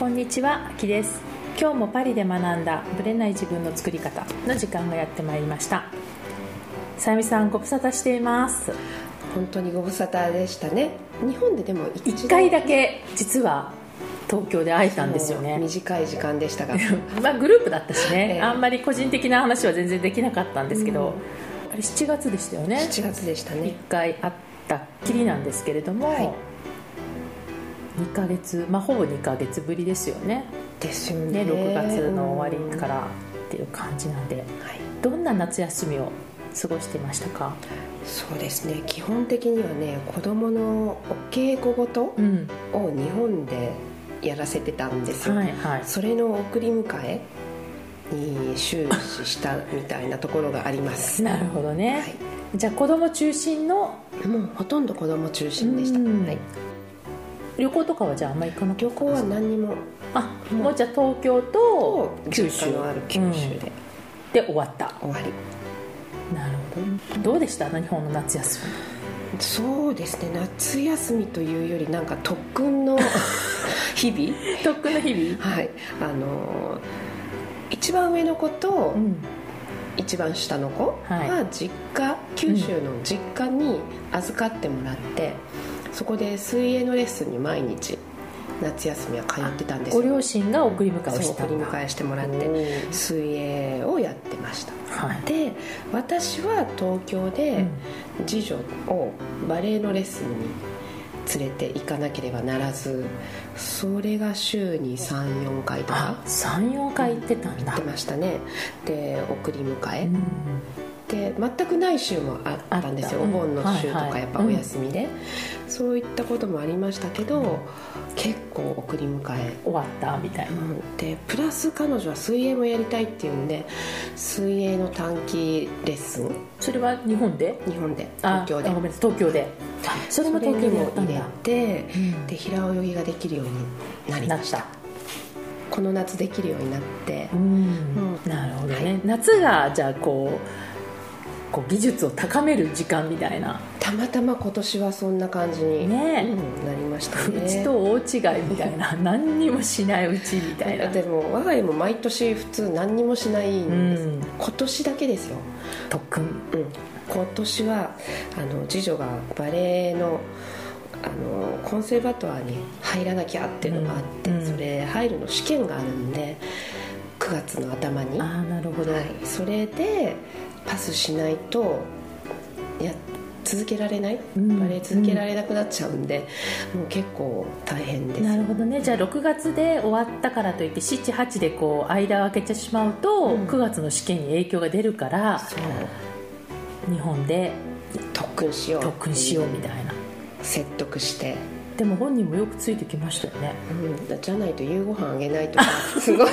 こんにちは、あきです。今日もパリで学んだブレない自分の作り方の時間がやってまいりました。さゆみさんご無沙汰しています。本当にご無沙汰でしたね。日本ででも一回だけ実は東京で会えたんですよね。短い時間でしたが。まあグループだったしね、ええ。あんまり個人的な話は全然できなかったんですけど、うん。あれ7月でしたよね。7月でした1ね回会ったっきりなんですけれども、はい2ヶ月まあほぼ2ヶ月ぶりですよね。ですよね。ね6月の終わりからっていう感じなんで。はい。どんな夏休みを過ごしていましたか？そうですね。基本的にはね子供のお稽古事うん。を日本でやらせてたんですよ、はいはい。それの送り迎えに終始したみたいなところがあります。なるほどね、はい。じゃあ子供中心の？もうほとんど子供中心でした、うん。はい、旅行とかはじゃああんまり行かな旅行は何にも。あもうじゃあ東京と九州。のある九州うん。でで終わった。終わり、なるほど。どうでした？日本の夏休み。そうですね。夏休みというよりなんか特訓の 日々？特訓の日々？はい。あの一番上の子とうん。一番下の子は実家、九州の実家に預かってもらって、そこで水泳のレッスンに毎日夏休みは通ってたんです。ごよ両親が送り迎えをした送り迎えしてもらって水泳をやってました。はい。で私は東京で次女をバレエのレッスンに連れて行かなければならずそれが週に34回とかあ34回行ってたんだ。行ってましたね。で送り迎え、うんで全くない週もあったんですよ。お盆の週とかやっぱお休みで、そういったこともありましたけど、結構送り迎え。終わったみたいな。うん。でプラス彼女は水泳もやりたいっていうんで水泳の短期レッスン。それは日本で？日本で。あ東京で。東京で。あそれも東京にも入れて、うん。で平泳ぎができるようになりました。この夏できるようになって。う、ん。うん。なるほどね、夏がじゃあこうこう技術を高める時間みたいな、たまたま今年はそんな感じに、ね。うんなりましたね。うちと大違いみたいな。何にもしないうちみたいな。でも我が家も毎年普通何にもしないんです、うん。今年だけですよ、特訓。うん、今年はあの次女がバレエのあのコンセルバトワーに入らなきゃっていうのがあって、うん。それ入るの試験があるんで9月の頭に、ああなるほど、はい、それでパスしないとや続けられない、うん。バレエ続けられなくなっちゃうんで、もう結構大変です。なるほどね。じゃあ6月で終わったからといって78でこう間を空けてしまうと、うん。9月の試験に影響が出るから日本で特訓しよう。特訓しようみたいな。説得して、でも本人もよくついてきましたよね。うん、じゃないと夕ご飯あげないとか すごい。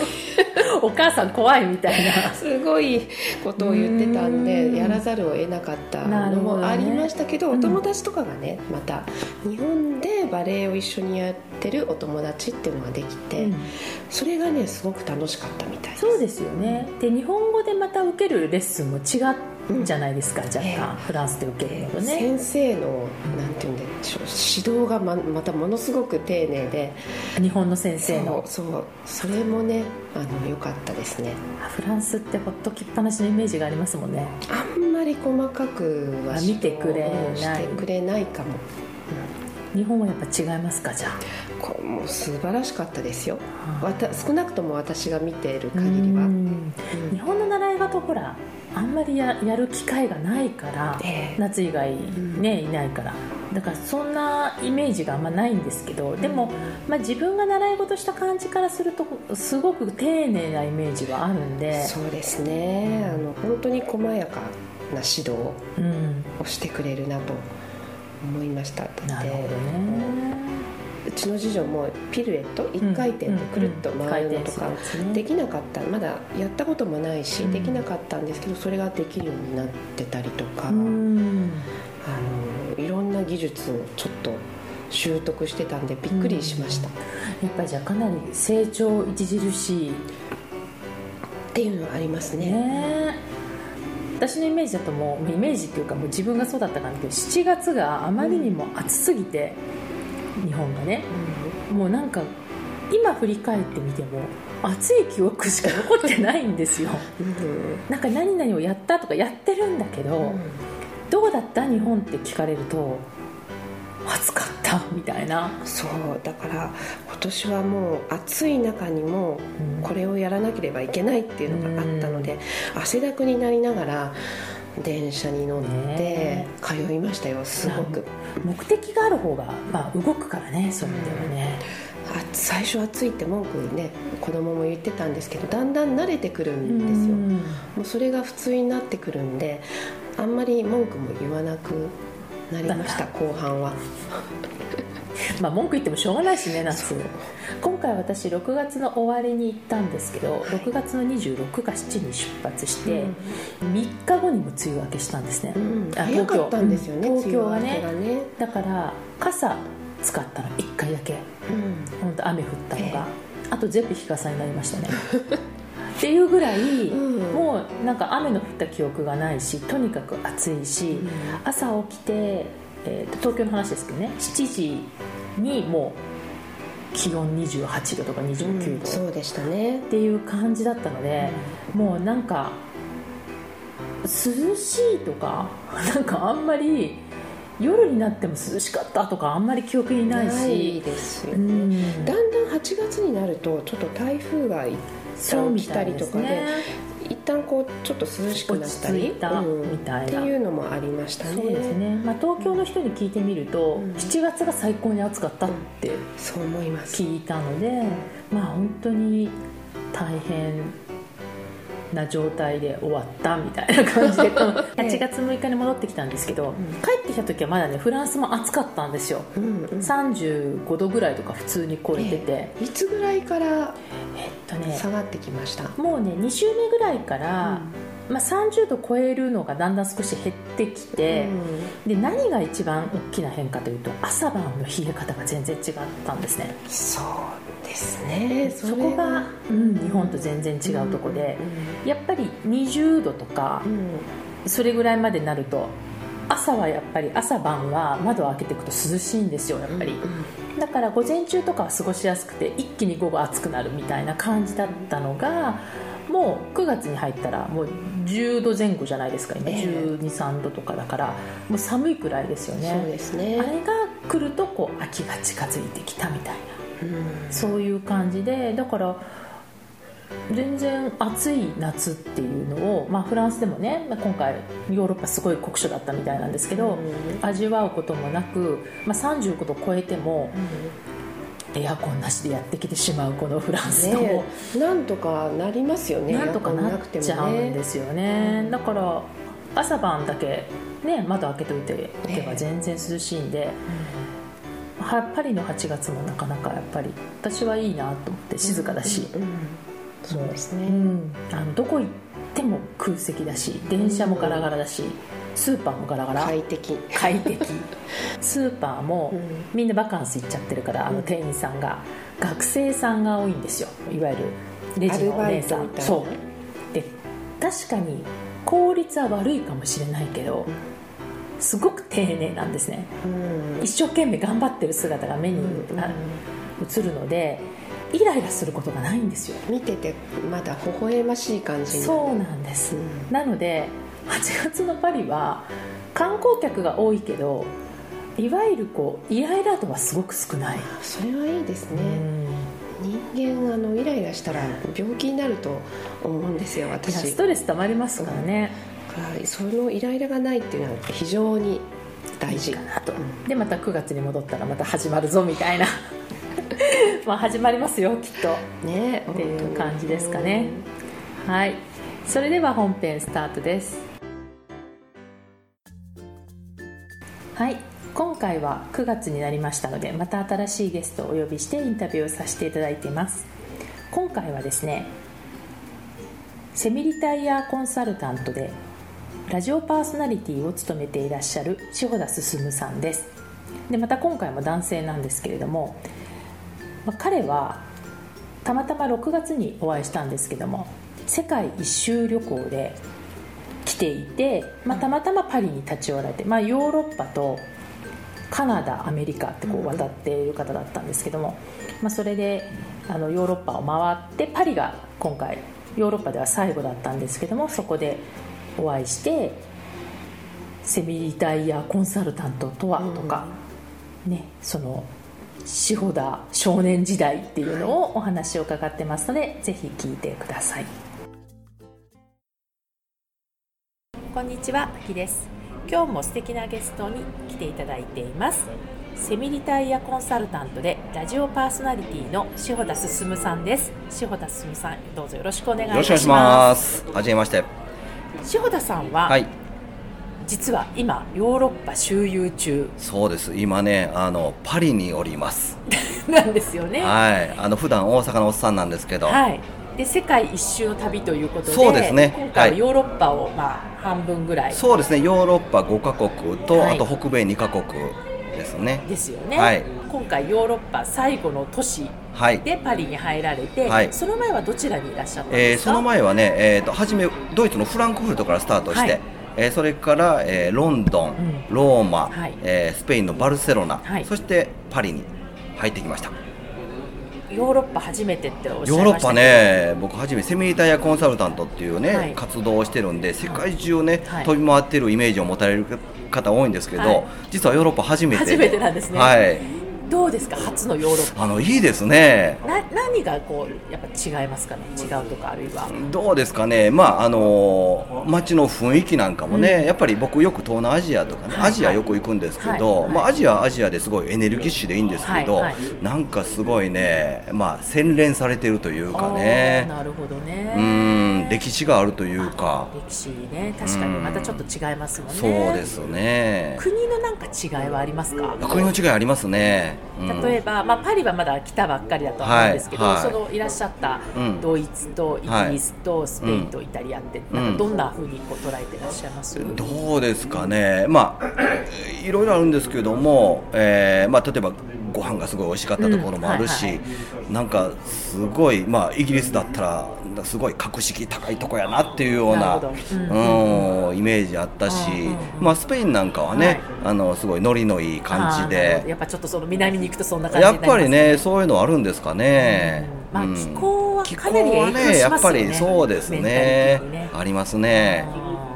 お母さん怖いみたいな。すごいことを言ってたんうん。でやらざるを得なかったのもありましたけどうん。お友達とかがねまた日本でバレエを一緒にやってるお友達っていうのができて、うん。それがねすごく楽しかったみたいです。そうですよね。で日本語でまた受けるレッスンも違うじゃないですか、若干、ええフランスで受けるのとね。先生のなんていうんでしょう指導がままたものすごく丁寧で。日本の先生の。そうそれもねあの良かったですね。あフランスってほっときっぱなしのイメージがありますもんね。あんまり細かくはあ見てくれない。してくれないかも、日本はやっぱ違いますかじゃあ？うんこもう素晴らしかったですよ。あわた少なくとも私が見ている限りは、うん。日本の習い事ほらあんまりややる機会がないから、ええ。夏以外ね、いないから。だからそんなイメージがあんまないんですけどでも、まあ、自分が習い事した感じからするとすごく丁寧なイメージはあるんで。そうですね。あの本当に細やかな指導うん。をしてくれるなと思いました。だってなるほどねうちの次女もピルエット1回転でくるっと回るのとかできなかった。まだやったこともないし、うん。できなかったんですけどそれができるようになってたりとか、うん。あのいろんな技術をちょっと習得してたんでびっくりしました、っやっぱりじゃあかなり成長著しい。ていうのはありますね。ね。私のイメージだともうイメージっていうかもう自分がそうだった感じで7月があまりにも暑すぎて、日本がね。もうなんか今振り返ってみても熱い記憶しか残ってないんですよ。うん。なんか何々をやったとかやってるんだけど、どうだった日本って聞かれると暑かったみたいな、そうだから今年はもう暑い中にもうん。これをやらなければいけないっていうのがあったので、汗だくになりながら電車に乗ってね通いましたよすごく。目的がある方が、まあ、動くからねそういう意味ではね、あ最初暑いって文句ね子供も言ってたんですけどだんだん慣れてくるんですよ。うん。もうそれが普通になってくるんであんまり文句も言わなくなりました後半はまあ文句言ってもしょうがないしね夏。今回私6月の終わりに行ったんですけど6月の26か7に出発して、3日後にも梅雨明けしたんですね、うん。あ早かったんですよね東京。がね。ね。だから傘使ったの1回だけ。うん。本当雨降ったのが、ええ。あと全部日傘になりましたね。っていうぐらい、うん。もうなんか雨の降った記憶がないしとにかく暑いし、朝起きて、えーと東京の話ですけどね。7時にもう気温28度とか29度。っそうでしたね。ていう感じだったので、もうなんか涼しいとか なんかあんまり夜になっても涼しかったとかあんまり記憶にないし。ですようね、ん。だんだん8月になるとちょっと台風が来たりとかで一旦こうちょっと涼しくなったりたうんみたいな。っていうのもありましたね。そうですね、まあ、東京の人に聞いてみると、うん。7月が最高に暑かったってそう思います。聞いたので、まあ本当に大変な状態で終わったみたいな感じでこの 8月6日に戻ってきたんですけど、帰ってきた時はまだねフランスも暑かったんですよ。うんうん。35度ぐらいとか普通に超えてて、いつぐらいからえっとね下がってきました、もうね2週目ぐらいから、まあ、30度超えるのがだんだん少し減ってきて、で何が一番大きな変化というと朝晩の冷え方が全然違ったんですね。そうですね。そこが、うん、日本と全然違うとこで、やっぱり20度とかそれぐらいまでなると朝はやっぱり朝晩は窓を開けていくと涼しいんですよやっぱり、だから午前中とかは過ごしやすくて一気に午後暑くなるみたいな感じだったのがもう9月に入ったらもう10度前後じゃないですか今。ええ。1 2 3度とかだからもう寒いくらいですよね。そうですね。あれが来るとこう秋が近づいてきたみたいな。うんそういう感じでだから全然暑い夏っていうのを、まあ、フランスでもねまあ今回ヨーロッパすごい酷暑だったみたいなんですけど、味わうこともなく、まあ、35度超えてもエアコンなしでやってきてしまうこのフランスと、ねえ。なんとかなりますよね。なんとかなっちゃうんねですよね。だから朝晩だけ、ね、窓開けといておけば全然涼しいんで、はパリの8月もなかなかやっぱり私はいいなと思って静かだし、うん。そうですね、うん。あのどこ行っても空席だし電車もガラガラだしスーパーもガラガラ。快適。快適。スーパーもうん。みんなバカンス行っちゃってるからあの店員さんが。学生さんが多いんですよ。いわゆるレジのお姉さん。そう。で確かに効率は悪いかもしれないけどすごく丁寧なんですね。うん。一生懸命頑張ってる姿が目にうん。あ映るのでイライラすることがないんですよ。見ててまだ微笑ましい感じに。そうなんです、うん。なので8月のパリは観光客が多いけどいわゆるこうイライラ度はすごく少ない、それはいいですね、うん。人間あのイライラしたら病気になると思うんですよ私。ストレス溜まりますからね、だからそのイライラがないっていうのは非常に大事。かなとでまた9月に戻ったらまた始まるぞみたいな。まあ始まりますよきっと。ねっていう感じですかね。はい。それでは本編スタートです。はい。今回は9月になりましたのでまた新しいゲストをお呼びしてインタビューをさせていただいています。今回はですねセミリタイヤコンサルタントでラジオパーソナリティを務めていらっしゃる塩田進さんです。でまた今回も男性なんですけれども、まあ彼はたまたま6月にお会いしたんですけども世界一周旅行で来ていて、まあ、たまたまパリに立ち寄られて、まあ、ヨーロッパとカナダアメリカってこう渡っている方だったんですけども、まあ、それであのヨーロッパを回ってパリが今回ヨーロッパでは最後だったんですけどもそこでお会いしてセミリタイヤコンサルタントとはとか、ね、その志田少年時代っていうのをお話を伺ってますのでぜひ聞いてください。こんにちはきです。今日も素敵なゲストに来ていただいています。セミリタイヤコンサルタントでラジオパーソナリティの志保田進さんです。志保田進さんどうぞよろしくお願いします。はじめまして志保田さんは、はい、実は今ヨーロッパ周遊中。そうです。今ねあのパリにおります。なんですよね。はい。あの普段大阪のおっさんなんですけど。はい。で世界一周の旅ということでそうですね。今回はヨーロッパを、まあ半分ぐらい。そうですね。ヨーロッパ5か国と、はい、あと北米2か国ですね。ですよね、はい、今回ヨーロッパ最後の都市でパリに入られて、はい、その前はどちらにいらっしゃったんですか、えー、その前はね、えーと、初めドイツのフランクフルトからスタートして、はい、えー、それから、えー、ロンドン、うん、ローマ、はい、えー、スペインのバルセロナ、そしてパリに入ってきました。ヨーロッパ初めてっておっしゃいまヨーロッパね、僕初めセミリタイヤコンサルタントっていうね、はい、活動をしてるんで、世界中ね、はい、飛び回ってるイメージを持たれる方多いんですけど、はい、実はヨーロッパ初めて初めてなんですね。はい。どうですか？初のヨーロッパ。あのいいですね。な何がこうやっぱ違いますかね？違うとかあるいは。どうですかね？まああの街の雰囲気なんかもね、うん、やっぱり僕よく東南アジアとかね、はいはい、アジアよく行くんですけど、はい、まあ、アジアはアジアですごいエネルギッシュでいいんですけど、はいはい、なんかすごいねまあ洗練されてるというかね。なるほどね。うん歴史があるというか。歴史ね。確かに。またちょっと違いますもんね、そうですね。国のなんか違いはありますか？国の違いありますね。例えば、まあ、パリはまだ来たばっかりだと思うんですけど、そのいらっしゃったドイツとイギリスとスペインとイタリアって、なんかどんなふうにこう捉えてらっしゃいます、どうですかね、まあ、いろいろあるんですけども、えーまあ、例えばご飯がすごい美味しかったところもあるし、なんかすごい、まあ、イギリスだったらすごい格式高いとこやなっていうような、うん、うん、イメージあったし、うん、まあ、スペインなんかはね、はい、あのすごいノリのいい感じで。やっぱちょっとその南に行くとそんな感じ、ね、やっぱりねそういうのあるんですかね、まあ、気候はかなり影響しますよね、ね、やっぱりそうですね、ね、ありますね。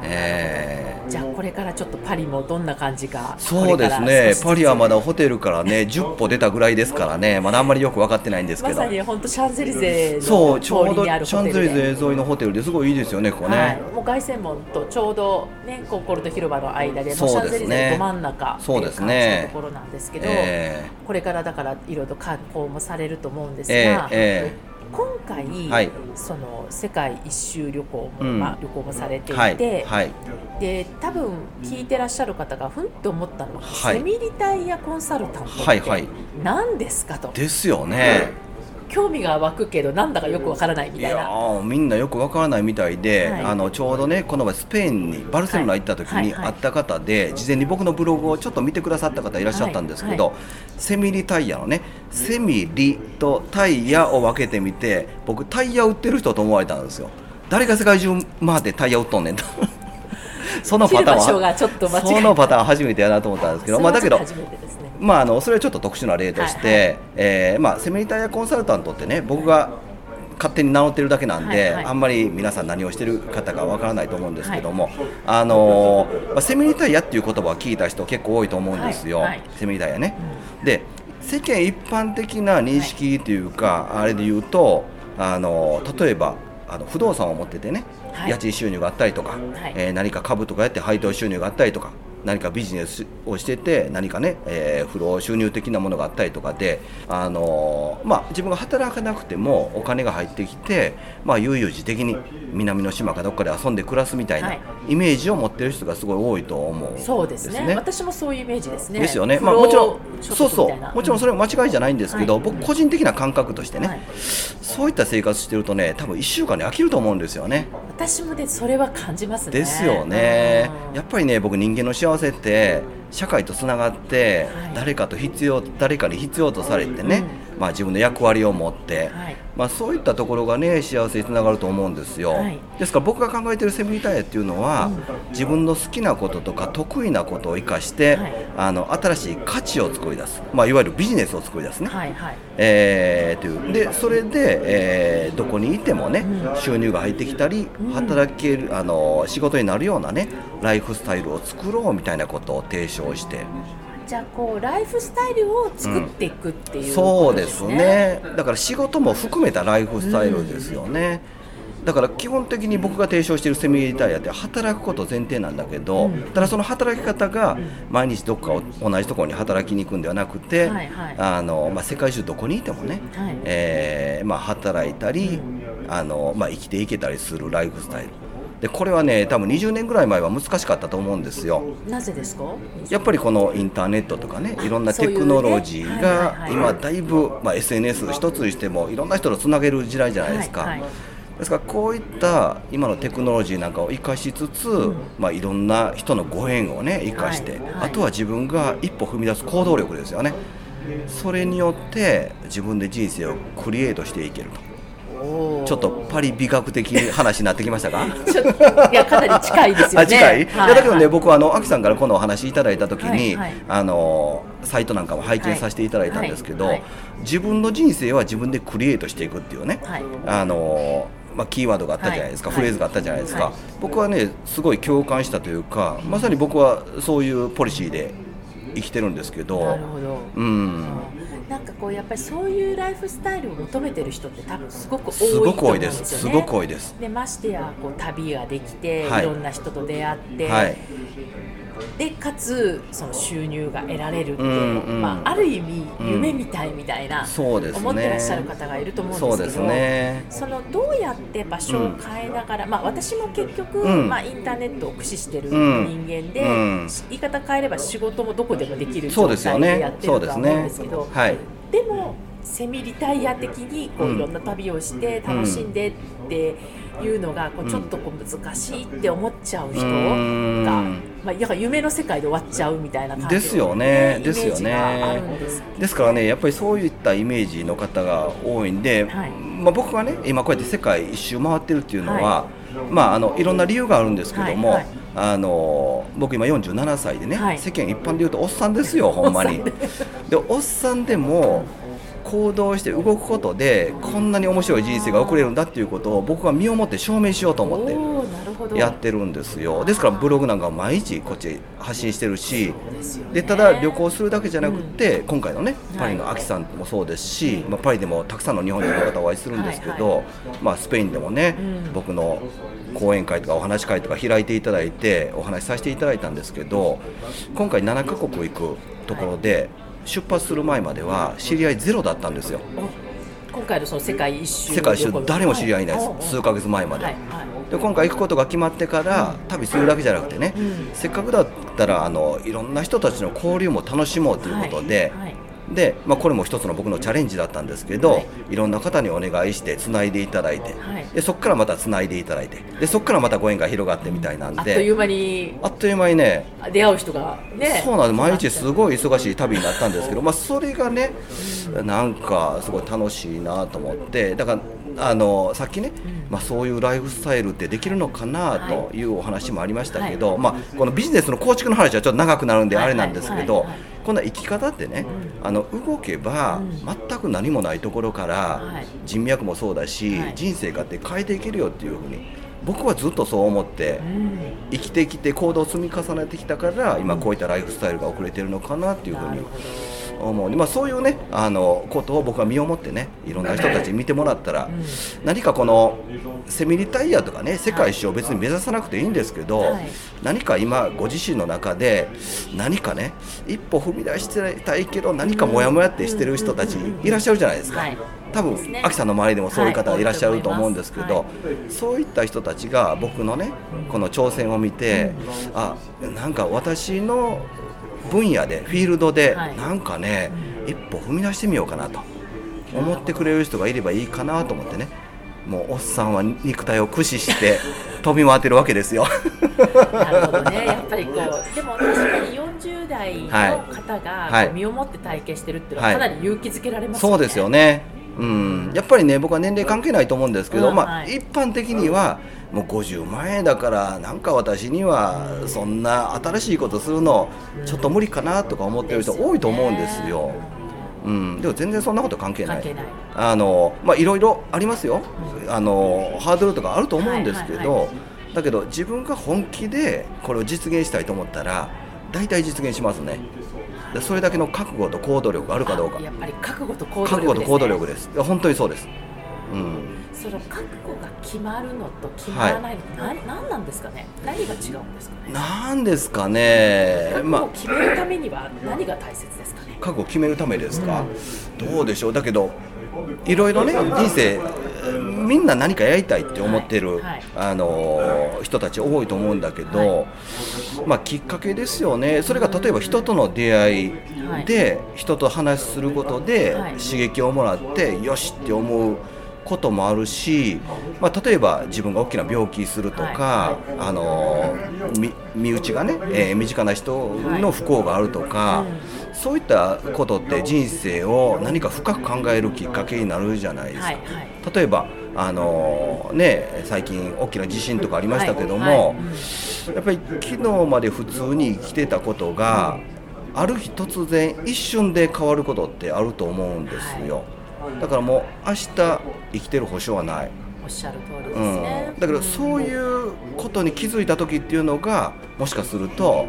えーじゃあこれからちょっとパリもどんな感じかそうですね。パリはまだホテルからね10歩出たぐらいですからね。まだあんまりよく分かってないんですけど。まさに本当シャンゼリゼそうちょうどシャンゼリゼ沿いのホテルですごいいいですよねここね、はい、もう凱旋門とちょうどねコンコルド広場の間でもうシャンゼリゼど真ん中そうですね。ところなんですけど、えー、これからだからいろいろ観光もされると思うんですが、えーえー今回、はい、その世界一周旅行も、うん、まあ、旅行もされていて、はい。はい、で多分聞いてらっしゃる方がふんと思ったのは、セミリタイヤコンサルタントって何ですかと。ですよね。興味が湧くけどなんだかよくわからないみたいな。みんなよくわからないみたいで、はい、あのちょうどねこの前スペインにバルセロナ行った時に会った方で、事前に僕のブログをちょっと見てくださった方いらっしゃったんですけど、はいはい、セミリタイヤのねセミリとタイヤを分けてみて僕タイヤ売ってる人と思われたんですよ。誰が世界中回ってタイヤ売っとんねんと。そのパターンはそのパターン初めてやなと思ったんですけどまあだけどまあ、あのそれはちょっと特殊な例として、はいはい、えー、まあ、セミリタイヤコンサルタントってね僕が勝手に名乗ってるだけなんで、はいはい、あんまり皆さん何をしてる方かわからないと思うんですけども、はい、あのまあ、セミリタイヤっていう言葉を聞いた人結構多いと思うんですよ、はいはい、セミリタイヤね。うん、で世間一般的な認識というか、あれで言うとあの例えばあの不動産を持っててね、家賃収入があったりとか、はい、えー、何か株とかやって配当収入があったりとか何かビジネスをしてて何かね、えー、不労収入的なものがあったりとかで、あのー、まあ、自分が働かなくてもお金が入ってきて、まあ、悠々自適に南の島かどっかで遊んで暮らすみたいなイメージを持ってる人がすごい多いと思う、ね、そうですね。私もそういうイメージですね。ですよね、まあ、もちろんそうそう。もちろんそれは間違いじゃないんですけど、うん、僕個人的な感覚としてね、はい、そういった生活してるとね多分1週間で飽きると思うんですよね。私もねそれは感じますね。ですよね、やっぱりね僕人間の幸幸せって社会とつながって誰かと必要誰かに必要とされてね、まあ、自分の役割を持って、はい、まあ、そういったところがね幸せにつながると思うんですよ、はい、ですから僕が考えているセミリタイヤっていうのは、うん、自分の好きなこととか得意なことを生かして、はい、あの新しい価値を作り出す、まあ、いわゆるビジネスを作り出すね、はいはい、えー、という。でそれで、えー、どこにいてもね、うん、収入が入ってきたり、うん、働けるあの仕事になるようなねライフスタイルを作ろうみたいなことを提唱して。じゃあこうライフスタイルを作っていくっていう、ねうん、そうですね。だから仕事も含めたライフスタイルですよね、うん、だから基本的に僕が提唱しているセミリタイヤって働くこと前提なんだけど、うん、ただその働き方が毎日どっか同じところに働きに行くんではなくて、はいはい、あのまあ、世界中どこにいてもね、はい、えー、まあ、働いたり、あのまあ、生きていけたりするライフスタイルでこれはね多分20年ぐらい前は難しかったと思うんですよ。なぜですか？やっぱりこのインターネットとかねいろんなテクノロジーが今だいぶ、まあ、SNS 一つにしてもいろんな人とつなげる時代じゃないですか、はいはい。ですからこういった今のテクノロジーなんかを生かしつつ、うん。まあ、いろんな人のご縁をね生かして、はいはい、あとは自分が一歩踏み出す行動力ですよね。それによって自分で人生をクリエイトしていけると。ちょっとパリ美学的話になってきましたか？いやかなり近いですよね。近い、はい、いやだけどね、僕はあのアキさんからこのお話いただいた時に、はいはい、あのサイトなんかも拝見させていただいたんですけど、自分の人生は自分でクリエイトしていくっていうね、あのまあ、キーワードがあったじゃないですか、フレーズがあったじゃないですか、僕はねすごい共感したというかまさに僕はそういうポリシーで生きてるんですけどなるほど、うん、なんかこうやっぱりそういうライフスタイルを求めてる人って多分すごく多いと思うんですよね。すごく多いです。でましてやこう旅ができて、はい、いろんな人と出会って、はい、でかつその収入が得られるって、うんうん、まあ、ある意味夢みたいみたいな、うん、ね、思ってらっしゃる方がいると思うんですけどそ、ね、そのどうやって場所を変えながら、うん、まあ、私も結局、うん、まあ、インターネットを駆使してる人間で、言い方変えれば仕事もどこでもできる状態でやってるとは思うんですけど。で、ね。はい、でもセミリタイヤ的にこういろんな旅をして楽しんでっていうのがこうちょっとこう難しいって思っちゃう人が、まあ、や夢の世界で終わっちゃうみたいな感じですよね。ですよね。ですからねやっぱりそういったイメージの方が多いんで、はい、まあ、僕がね今こうやって世界一周回ってるっていうのは、はい、まあ、あのいろんな理由があるんですけども。はいはい。あの僕今47歳でね、はい、世間一般でいうとおっさんですよほんまに。でおっさんでも行動して動くことでこんなに面白い人生が送れるんだっていうことを僕は身をもって証明しようと思ってやってるんですよ。ですからブログなんか毎日こっち発信してるしでただ旅行するだけじゃなくて、今回のねパリのアキさんもそうですし、まあ、パリでもたくさんの日本人の方お会いするんですけど、まあ、スペインでもね、僕の講演会とかお話会とか開いていただいてお話しさせていただいたんですけど今回7カ国行くところで、出発する前までは知り合いゼロだったんですよ。今回のその世界一周世界一周誰も知り合いないです、はい、数か月前まで。はいはい、で今回行くことが決まってから、旅するだけじゃなくてね、うん、せっかくだったらあのいろんな人たちの交流も楽しもうということで、で、まあ、これも一つの僕のチャレンジだったんですけど、はい、いろんな方にお願いしてつないでいただいて、はい、でそこからまたつないでいただいて。でそこからまたご縁が広がってみたいなんで。あっという間にあっという間にね出会う人がねそうなんです。毎日すごい忙しい旅になったんですけど、まあ、それがね、うん、なんかすごい楽しいなと思って。だからあのさっきね、まあ、そういうライフスタイルってできるのかなとい。うお話もありましたけど、はい、まあ、このビジネスの構築の話はちょっと長くなるんであれなんですけど、こんな生き方ってね、あの動けば全く何もないところから人脈もそうだし、人生がって変えていけるよっていうふうに僕はずっとそう思って生きてきて行動を積み重ねてきたから今こういったライフスタイルが遅れてるのかなっていうふうに思うまあ、そういうねあのことを僕は身をもってねいろんな人たちに見てもらったら、何かこのセミリタイヤとかね世界一周別に目指さなくていいんですけど、はい、何か今ご自身の中で何かね一歩踏み出してたいけど何かモヤモヤってしてる人たちいらっしゃるじゃないですか。多分、ね、秋さんの周りでもそういう方がいらっしゃると思うんですけど、はい、そういった人たちが僕のねこの挑戦を見て、うん、あなんか私の分野でフィールドでなんかね、一歩踏み出してみようかなと。思ってくれる人がいればいいかなと思ってね。もうおっさんは肉体を駆使して 飛び回ってるわけですよ。なるほどね。やっぱりこう でも確かに40代の方が身をもって体験してるっていうのはかなり勇気づけられますよね、はい、そうですよね、うん、やっぱりね僕は年齢関係ないと思うんですけど、うん、まあ、はい、一般的にはもう50万円だからなんか私にはそんな新しいことするのちょっと無理かなとか思ってる人多いと思うんですよ。うん、でも全然そんなこと関係ない。あの、まあ、いろいろありますよ、あのハードルとかあると思うんですけど、だけど自分が本気でこれを実現したいと思ったら大体実現しますね。それだけの覚悟と行動力があるかどうか。やっぱり覚悟と行動力です、ね、覚悟と行動力です。本当にそうです。うん。その覚悟が決まるのと決まらないの、はい、何なんですかね？何が違うんですかね？何ですかね？覚悟を決めるためには何が大切ですかね、覚悟を決めるためですか、うん、どうでしょう？だけどいろいろね人生みんな何かやりたいって思ってる、はいはい、あの人たち多いと思うんだけど、はい、まあ、きっかけですよね。それが例えば人との出会いで人と話することで刺激をもらってよしって思う。こともあるし、まあ、例えば自分が大きな病気するとか、あの身内がね、えー、身近な人の不幸があるとか、そういったことって人生を何か深く考えるきっかけになるじゃないですか。例えばあのね、最近大きな地震とかありましたけども、やっぱり昨日まで普通に生きてたことが、ある日突然一瞬で変わることってあると思うんですよ。だからもう明日生きてる保証はない。おっしゃる通りですね、うん、だけどそういうことに気づいた時っていうのがもしかすると、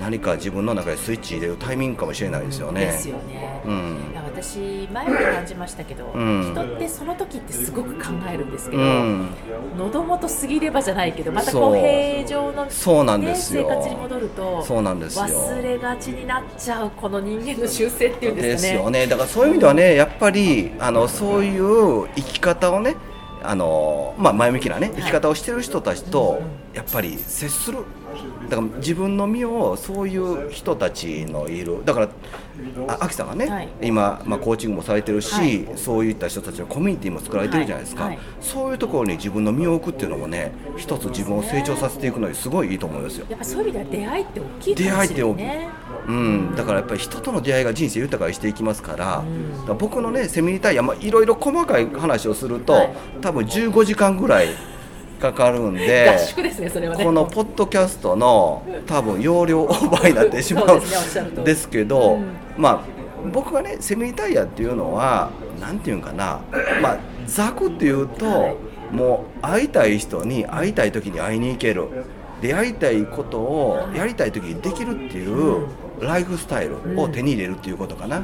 何か自分の中でスイッチ入れるタイミングかもしれないですよね。ですよね。うん、私前も感じましたけど、うん、人ってその時ってすごく考えるんですけど、うん、喉元過ぎればじゃないけどまたこう平常の、ね、そうなんですよ生活に戻るとそうなんですよ忘れがちになっちゃうこの人間の習性っていうんですかね。ですよね。だからそういう意味ではねやっぱりあのそういう生き方をねあのまあ、前向きな、ね、生き方をしている人たちとやっぱり接する。だから自分の身をそういう人たちのいる。だからあきさんがね、はい、今、まあ、コーチングもされてるし、はい、そういった人たちのコミュニティも作られてるじゃないですか、はい、そういうところに自分の身を置くっていうのもね一つ自分を成長させていくのにすごいいいと思うんですよ。やっぱそういう意味では出会いって大きいかもしれない、ね、出会いって大きいうん、だからやっぱり人との出会いが人生豊かにしていきますから、ら僕のねセミニタイヤ、まあ、いろいろ細かい話をすると、はい、多分15時間ぐらいかかるんでねそれはね。このポッドキャストの多分容量オーバーになってしまうんですけど、うん、まあ僕がねセミタイヤっていうのは何て言うんかなまあザクっていうと、はい、もう会いたい人に会いたい時に会いに行ける。出会いたいことをやりたい時にできるっていうライフスタイルを手に入れるっていうことかな。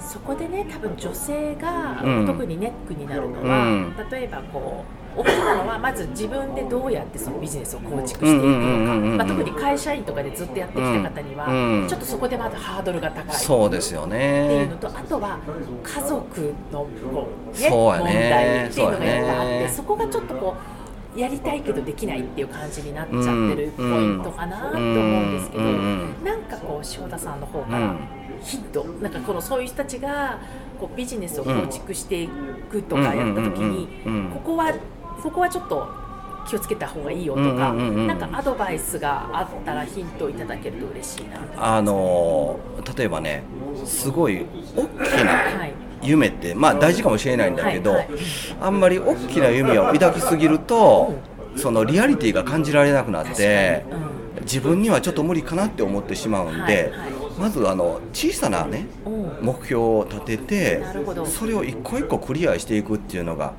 そこでね多分女性が特にネックになるのは、うん、例えばこう大きなのはまず自分でどうやってそのビジネスを構築していくのか、まあ、特に会社員とかでずっとやってきた方には、うん、ちょっとそこでまだハードルが高い。そうですよね。っていうのとあとは家族のこう、ね、問題っていうのがやっぱあってそこがちょっとこうやりたいけどできないっていう感じになっちゃってるポイントかなと思うんですけど、なんかこう塩田さんの方からヒット、なんかこのそういう人たちがこうビジネスを構築していくとかやった時に、ここはここはちょっと気をつけた方がいいよとか、なんかアドバイスがあったらヒントをいただけると嬉しいなあの例えばねすごい大きな、はい夢ってまあ大事かもしれないんだけど、あんまり大きな夢を抱きすぎるとそのリアリティが感じられなくなって、うん、自分にはちょっと無理かなって思ってしまうんで、まずあの小さなね目標を立ててそれを一個一個クリアしていくっていうのが。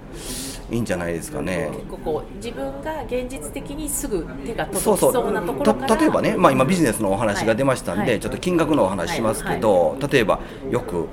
いいんじゃないですかね。結構こう自分が現実的にすぐ手が届きそうなところ例えばね、まあ今ビジネスのお話が出ましたんで、はい。はい、ちょっと金額のお話しますけど、はい。はい、例えばよく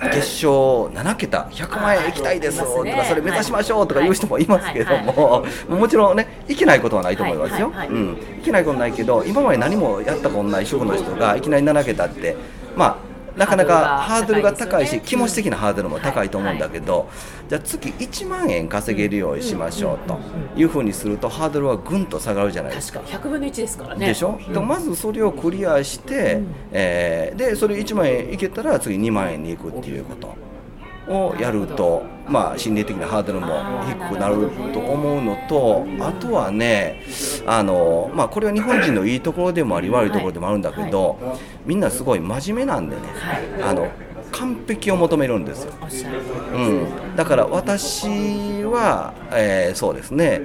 月賞7桁100万円行きたいですとかそれ目指しましょうとか言う人もいますけどももちろんねいけないことはないと思いますよ、うん、いけないことないけど今まで何もやったことない主婦の人がいきなり7桁ってまあなかなかハードルが高いし、気持ち的なハードルも高いと思うんだけど、じゃあ月1万円稼げるようにしましょうというふうにするとハードルはぐんと下がるじゃないですか。確か100分の1ですからね。でしょ、うん、まずそれをクリアして、うん、えー、でそれ1万円いけたら次2万円に行くっていうこと。をやるとまあ心理的なハードルも低くなると思うのとあとはねあの、まあ、これは日本人のいいところでもあり悪いところでもあるんだけど、みんなすごい真面目なんでね、あの完璧を求めるんですよ、うん、だから私は、えー、そうですね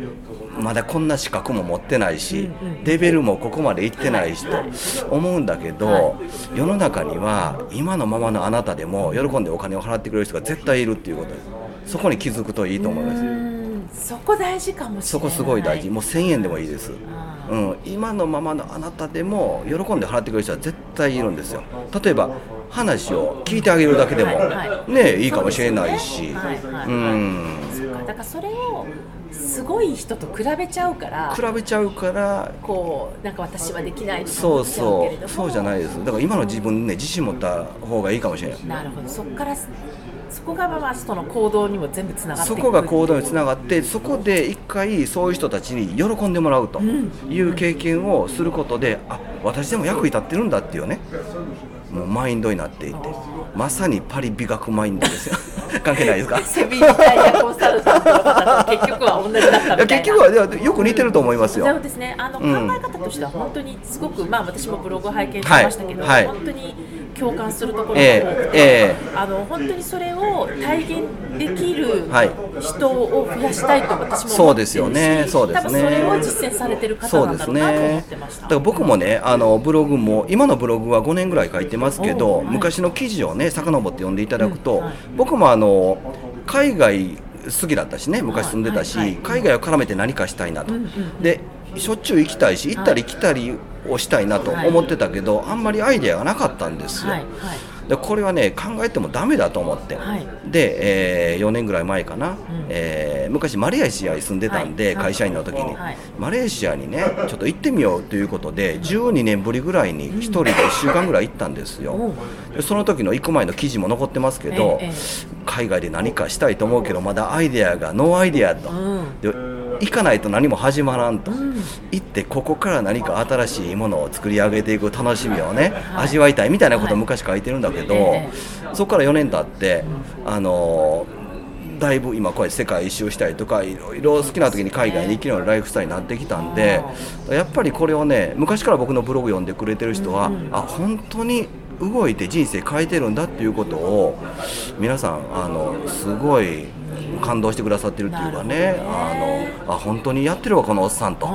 まだこんな資格も持ってないし、レベルもここまでいってないしと思うんだけど、世の中には今のままのあなたでも喜んでお金を払ってくれる人が絶対いるっていうこと。ですそこに気づくといいと思います。そこ大事かもしれない。そこすごい大事。もう1000円でもいいです、うん、今のままのあなたでも喜んで払ってくれる人は絶対いるんですよ。例えば話を聞いてあげるだけでも、ねいいかもしれないし、うん。だからそれをすごい人と比べちゃうから比べちゃうからこうなんか私はできないとそうそうそうじゃないですだから今の自分ね自信持った方がいいかもしれないなるほど。そこからそこがまあその行動にも全部つながってそこが行動につながってそこで一回そういう人たちに喜んでもらうという経験をすることで、あ私でも役に立ってるんだっていうね。もうマインドになっていて。まさにパリ美学マインドですよ関係ないですか？セビリタイヤコンサルタントの方と結局は同じだったみたいな。結局はよく似てると思いますよ。そうですね。あの、考え方としては本当にすごくまあ私もブログ拝見しましたけど、本当に共感するところが多くて、えーえ。ー、あの本当にそれを体現できる人を増やしたいと私もそうですよね。そうですね。それを実践されてる方なんだろうなと思ってました、ね、だから僕もねあのブログも今のブログは5年ぐらい書いてますけど、はい、昔の記事をね遡って読んでいただくと、うんはい、僕もあの海外好きだったしね昔住んでたし、海外を絡めて何かしたいなと、でしょっちゅう行きたいし行ったり来たりをしたいなと思ってたけど、あんまりアイデアがなかったんですよ。でこれはね考えてもだめだと思って、はい、で、えー、4年ぐらい前かな、うん、えー、昔マレーシアに住んでたんで、はい、会社員の時に、はい、マレーシアにねちょっと行ってみようということで12年ぶりぐらいに1人で1週間ぐらい行ったんですよ、でその時の行く前の記事も残ってますけど、えー、海外で何かしたいと思うけどまだアイデアがノーアイデアと。で行かないと何も始まらんと、うん、行ってここから何か新しいものを作り上げていく楽しみをね、はい、味わいたいみたいなことを昔書いてるんだけど、はい、そこから4年経って、あのだいぶ今こうやって世界一周したりとかいろいろ好きな時に海外に行けるようなライフスタイルになってきたんでやっぱりこれをね昔から僕のブログ読んでくれてる人は、うん、あ本当に動いて人生変えてるんだっていうことを皆さんあのすごい感動してくださってるっていうかね、ね、あのあ本当にやってるわこのおっさんと、う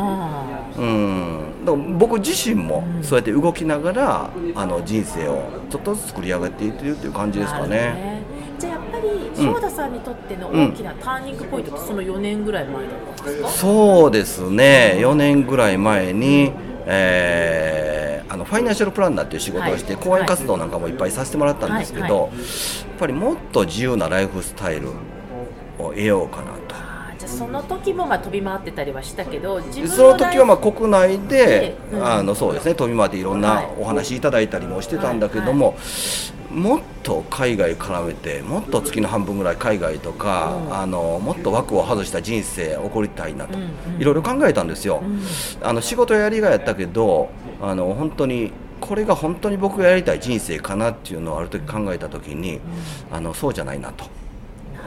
ん、だから僕自身もそうやって動きながら、うん、あの人生をちょっとずつ作り上げていってるっていう感じですかね。ね。じゃあやっぱり翔太さんにとっての大きなターニングポイントってその4年ぐらい前だったんですか、そうですね。4年ぐらい前に、えー、あのファイナンシャルプランナーっていう仕事をして、はい、講演活動なんかもいっぱいさせてもらったんですけど、やっぱりもっと自由なライフスタイルを得ようかなと。じゃその時もまあ飛び回ってたりはしたけどその時はまあ国内で、うん、あのそうですね飛び回っていろんなお話いただいたりもしてたんだけども、もっと海外絡めてもっと月の半分ぐらい海外とか、うん、あのもっと枠を外した人生を送りたいなと、いろいろ考えたんですよ。あの仕事やりがやったけどあの本当にこれが本当に僕がやりたい人生かなっていうのをある時考えた時に、あのそうじゃないなと。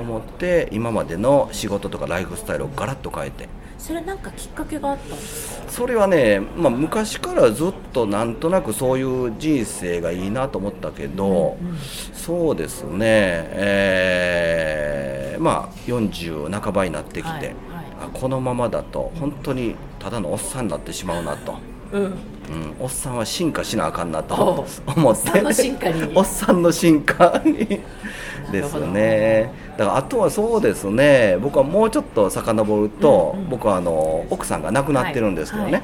思って今までの仕事とかライフスタイルをガラッと変えて。それなんかきっかけがあったんですか？それはね、まあ、昔からずっとなんとなくそういう人生がいいなと思ったけど、うんうん、そうですね、えー、まあ40半ばになってきて、はいはい、このままだと本当にただのおっさんになってしまうなと。うん、うん、おっさんは進化しなあかんなと思って。おっさんの進化に。ですね。だからあとはそうですね。僕はもうちょっと遡ると、うんうん、僕はあの奥さんが亡くなってるんですけどね、はい。はい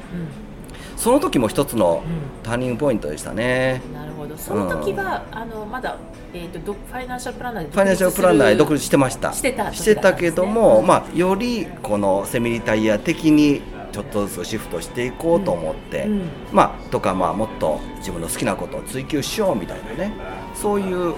うん、その時も一つのターニングポイントでしたね、なるほど。その時は、あのまだえーと、ファイナンシャルプランナーでファイナンシャルプランナーで独立してました。してたしてたけども、まあ、よりこのセミリタイヤ的にちょっとずつシフトしていこうと思って、うん。うん、まあとかまあもっと自分の好きなことを追求しようみたいなね。そういう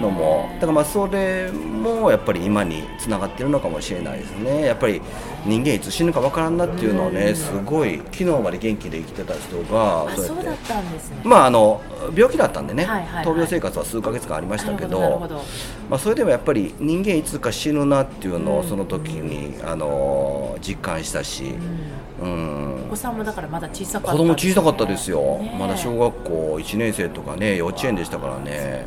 のも。だからまあそれもやっぱり今につながってるのかもしれないですね。やっぱり人間いつ死ぬか分からんなっていうのをねすごい昨日まで元気で生きてた人がそうだったんですね。まああの病気だったんでね、闘病生活は数か月間ありましたけどまあ、それでもやっぱり人間いつか死ぬなっていうのをその時に、あの実感したし、うん、お子さんもだからまだ小さかった、ね、子供小さかったですよ、まだ小学校1年生とかね幼稚園でしたからね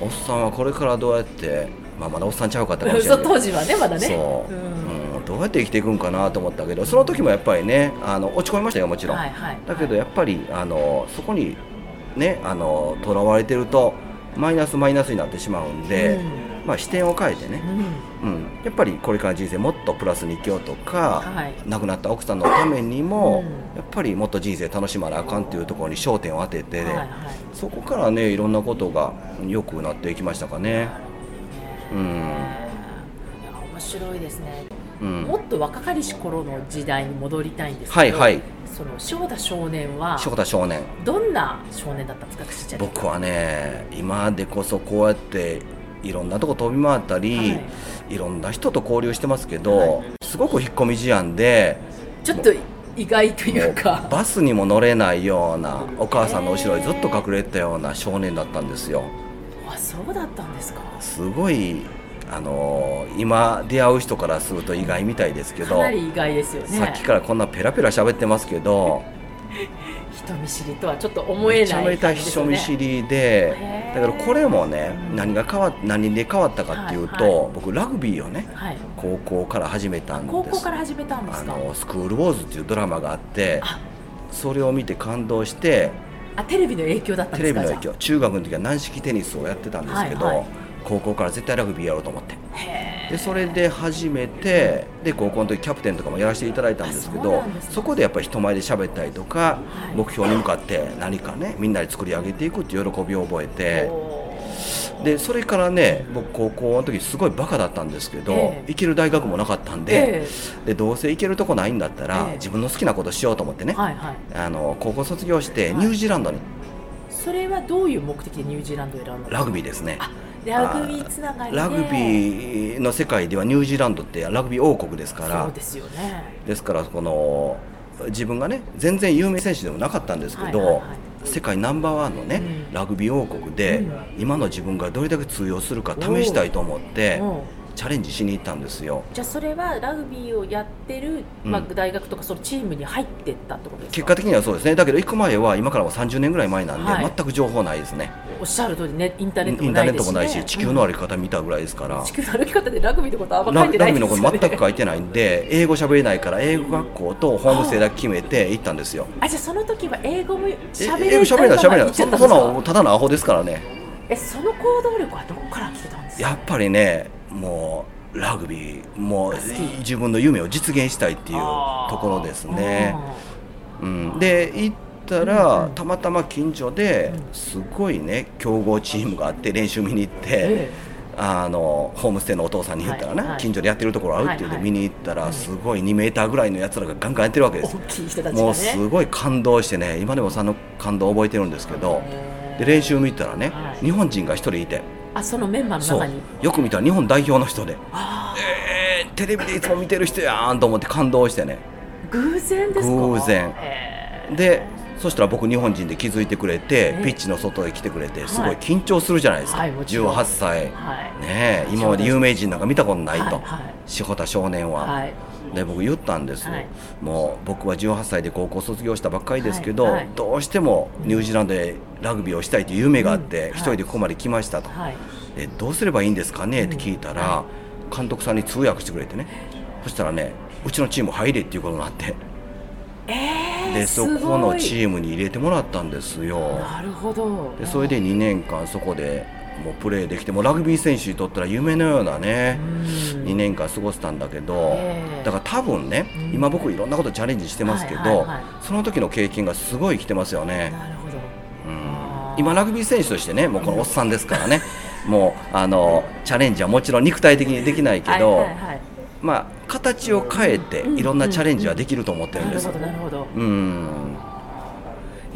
おっさんはこれからどうやってまあ、まだおっさんちゃうかったかもしれない 当時はねまだね。そう、うん、どうやって生きていくんかなと思ったけどその時もやっぱりねあの落ち込みましたよもちろん、はいはい、だけどやっぱりあのそこにねあのとらわれてるとマイナスマイナスになってしまうんで、うん、まあ、視点を変えてね、うん、うん、やっぱりこれから人生もっとプラスに生きようとか、はい、亡くなった奥さんのためにも、やっぱりもっと人生楽しまなあかんっていうところに焦点を当てて、はいはい、そこからねいろんなことが良くなっていきましたかね。うん、面白いですね、うん、もっと若かりし頃の時代に戻りたいんですけど、はいはい、その翔太少年は翔太少年。どんな少年だったんですか僕はね今でこそこうやっていろんなとこ飛び回ったり、はい、いろんな人と交流してますけど、はい、すごく引っ込み思案でちょっと意外というか。バスにも乗れないようなお母さんの後ろにずっと隠れてたような少年だったんですよ。あそうだったんですか。すごいあのー、今出会う人からすると意外みたいですけどかなり意外ですよね。さっきからこんなペラペラ喋ってますけど 人見知りとはちょっと思えない、ね、めちゃめちゃ人見知りでだからこれもね何が変わ何で変わったかっていうと、はいはい、僕ラグビーをね、はい、高校から始めたんです。高校から始めたんですあのスクールウォーズっていうドラマがあってそれを見て感動してあテレビの影響だったんですか？テレビの影響。中学の時は軟式テニスをやってたんですけど、はいはい、高校から絶対ラグビーやろうと思ってでそれで始めてで高校の時キャプテンとかもやらせていただいたんですけどそこでやっぱり人前で喋ったりとか、はい、目標に向かって何かねみんなで作り上げていくっていう喜びを覚えて。でそれからね僕高校の時すごいバカだったんですけど、えー、行ける大学もなかったんでえー、でどうせ行けるとこないんだったら、えー、自分の好きなことしようと思ってね、はいはい、あの高校卒業してニュージーランドに、はい、それはどういう目的でニュージーランドを選んだラグビーですねラグビーつながりラグビーの世界ではニュージーランドってラグビー王国ですから。そうですよね。ですからこの自分がね全然有名選手でもなかったんですけど、はいはいはい。世界ナンバーワンのね、うん、ラグビー王国で、うん、今の自分がどれだけ通用するか試したいと思って、チャレンジしに行ったんですよ。じゃあそれはラグビーをやってる、まあ、大学とかそのチームに入ってったってことですか、結果的にはそうですね。だけど行く前は今からも30年ぐらい前なんで、はい、全く情報ないですね。おっしゃる通りねインターネットもないし、ね、もないし地球の歩き方見たぐらいですから、うん、地球の歩き方でラグビーのことあんま書いてないですよ、ね、ラグビーのこと全く書いてないんで英語喋れないから英語学校とホームステイだけ決めて行ったんですよ。あじゃあその時は英語も喋れない喋れない喋れない。そのただのアホですからね。えその行動力はどこから来てたんですか？やっぱりねもうラグビーも自分の夢を実現したいっていうところですね。うん、で行ったら、たまたま近所ですごいね強豪チームがあって練習見に行って。あのホームステイのお父さんに言ったらね、はいはい、近所でやってるところあるって言って見に行ったら、すごい2メーターぐらいのやつらがガンガンやってるわけですよ、ね、もうすごい感動してね今でもその感動を覚えてるんですけどで練習見たらね、はい、日本人が1人いてあそのメンバーの中に？よく見たら日本代表の人で。えー、テレビでいつも見てる人やんと思って感動してね。偶然ですか？偶然。でそしたら僕日本人で気づいてくれてピッチの外へ来てくれてすごい緊張するじゃないですか、はい、18歳、はい、ね今まで有名人なんか見たことないと、はい、志保田少年は、はい、で僕言ったんです、はい、もう僕は18歳で高校卒業したばっかりですけど、はいはい、どうしてもニュージーランドでラグビーをしたいという夢があって、うん、一人でここまで来ましたと、でどうすればいいんですかね？って聞いたら、監督さんに通訳してくれてね。そしたらねうちのチーム入れっていうことになって。えー、でそこのチームに入れてもらったんですよ。なるほど。でそれで2年間そこでもうプレーできてもラグビー選手にとったら夢のようなね2年間過ごせたんだけどだから多分ね今僕いろんなことチャレンジしてますけどその時の経験がすごい生きてますよね。なるほど。今ラグビー選手としてねもうこのおっさんですからね もうあのチャレンジはもちろん肉体的にできないけど、まあ形を変えていろんなチャレンジはできると思ってるんです。なるほどなるほど。うん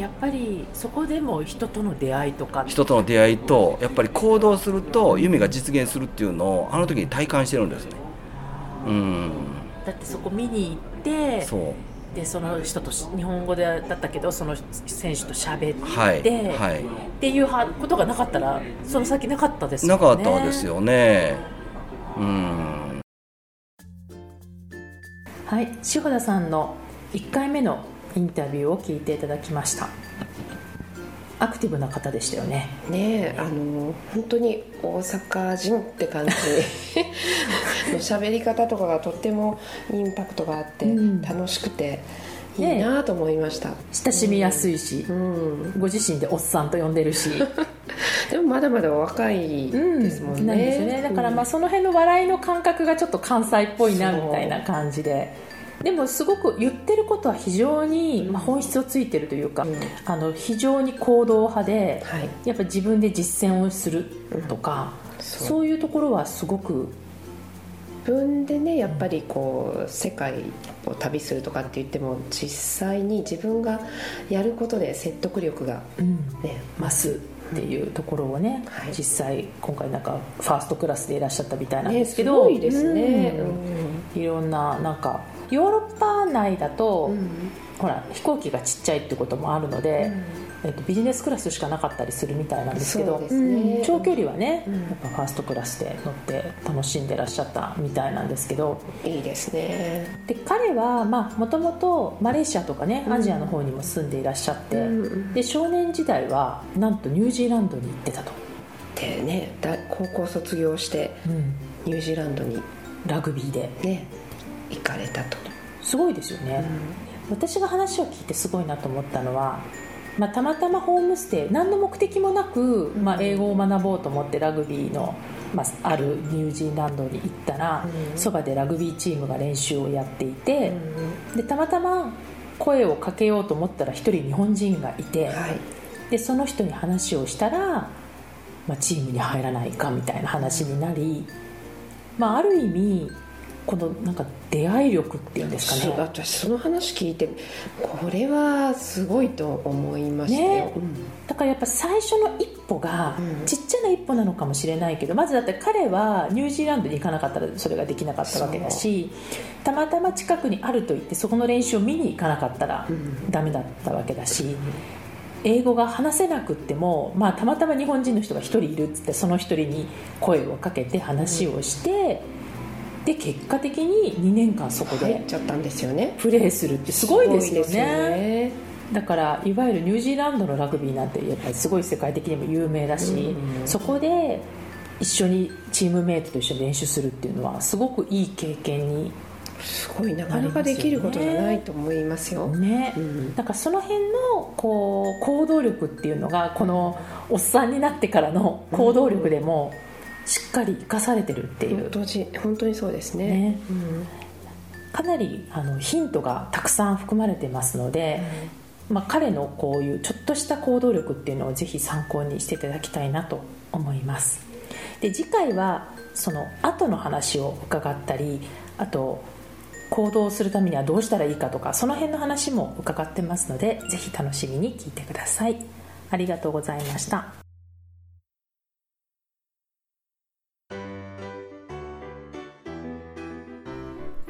やっぱりそこでも人との出会いとか。人との出会いとやっぱり行動すると夢が実現するっていうのをあの時に体感してるんですね。うん。だってそこ見に行ってそう。でその人と日本語でだったけどその選手と喋って、はいはい、っていうことがなかったらその先なかったですよね。なかったですよね。うん。はい塩田さんの1回目のインタビューを聞いていただきました。アクティブな方でしたよね。ねあの本当に大阪人って感じ。の 喋り方とかがとってもインパクトがあって楽しくて、いいなと思いました、ね、親しみやすいし、うん、ご自身でおっさんと呼んでるし。でもまだまだ若いですもんね、うん、なんですね。だからまあその辺の笑いの感覚がちょっと関西っぽいなみたいな感じででもすごく言ってることは非常に、まあ、本質をついてるというか、うん、あの非常に行動派で、はい、やっぱ自分で実践をするとか、う。ん、そういうところはすごく自分でねやっぱりこう世界を旅するとかって言っても実際に自分がやることで説得力がね、うん、増すっていうところをね、はい、実際今回なんかファーストクラスでいらっしゃったみたいなんですけど、ね、すごいですね、うん、いろんななんかヨーロッパ内だと、うん、ほら飛行機がちっちゃいってこともあるので、うん、えっと、ビジネスクラスしかなかったりするみたいなんですけど、ね、長距離はね、やっぱファーストクラスで乗って楽しんでらっしゃったみたいなんですけど。いいですね。で彼はもともとマレーシアとかねアジアの方にも住んでいらっしゃって、で少年時代はなんとニュージーランドに行ってたと。でね。高校卒業して、ニュージーランドに。ラグビーで。ね行かれたと。すごいですよね、うん、私が話を聞いてすごいなと思ったのは、まあ、たまたまホームステイ何の目的もなく、まあ、英語を学ぼうと思ってラグビーの、まあ、あるニュージーランドに行ったら、そばでラグビーチームが練習をやっていて、でたまたま声をかけようと思ったら1人日本人がいて、はい、でその人に話をしたら、まあ、チームに入らないかみたいな話になり、まあ、ある意味このなんか出会い力っていうんですかね。私その話聞いてこれはすごいと思いましたよ、ね。うん、だからやっぱ最初の一歩がちっちゃな一歩なのかもしれないけど、うん、まずだって彼はニュージーランドに行かなかったらそれができなかったわけだしたまたま近くにあると言ってそこの練習を見に行かなかったらダメだったわけだし、英語が話せなくっても、まあ、たまたま日本人の人が1人いるっつってその1人に声をかけて話をして、で結果的に2年間そこでちゃったんですよね。プレーするってすごいですよね。だからいわゆるニュージーランドのラグビーなんてやっぱりすごい世界的にも有名だし、うん、そこで一緒にチームメイトと一緒に練習するっていうのはすごくいい経験にすごいなかなかできることじゃないと思いますよ。ね、うん、だからその辺のこう行動力っていうのがこのおっさんになってからの行動力でも、うんしっかり生かされてるっていう。本当本当にそうですね、ね。うん、かなりあのヒントがたくさん含まれてますので、うん、まあ、彼のこういうちょっとした行動力っていうのをぜひ参考にしていただきたいなと思います。で次回はその後の話を伺ったりあと行動するためにはどうしたらいいかとかその辺の話も伺ってますのでぜひ楽しみに聞いてください。ありがとうございました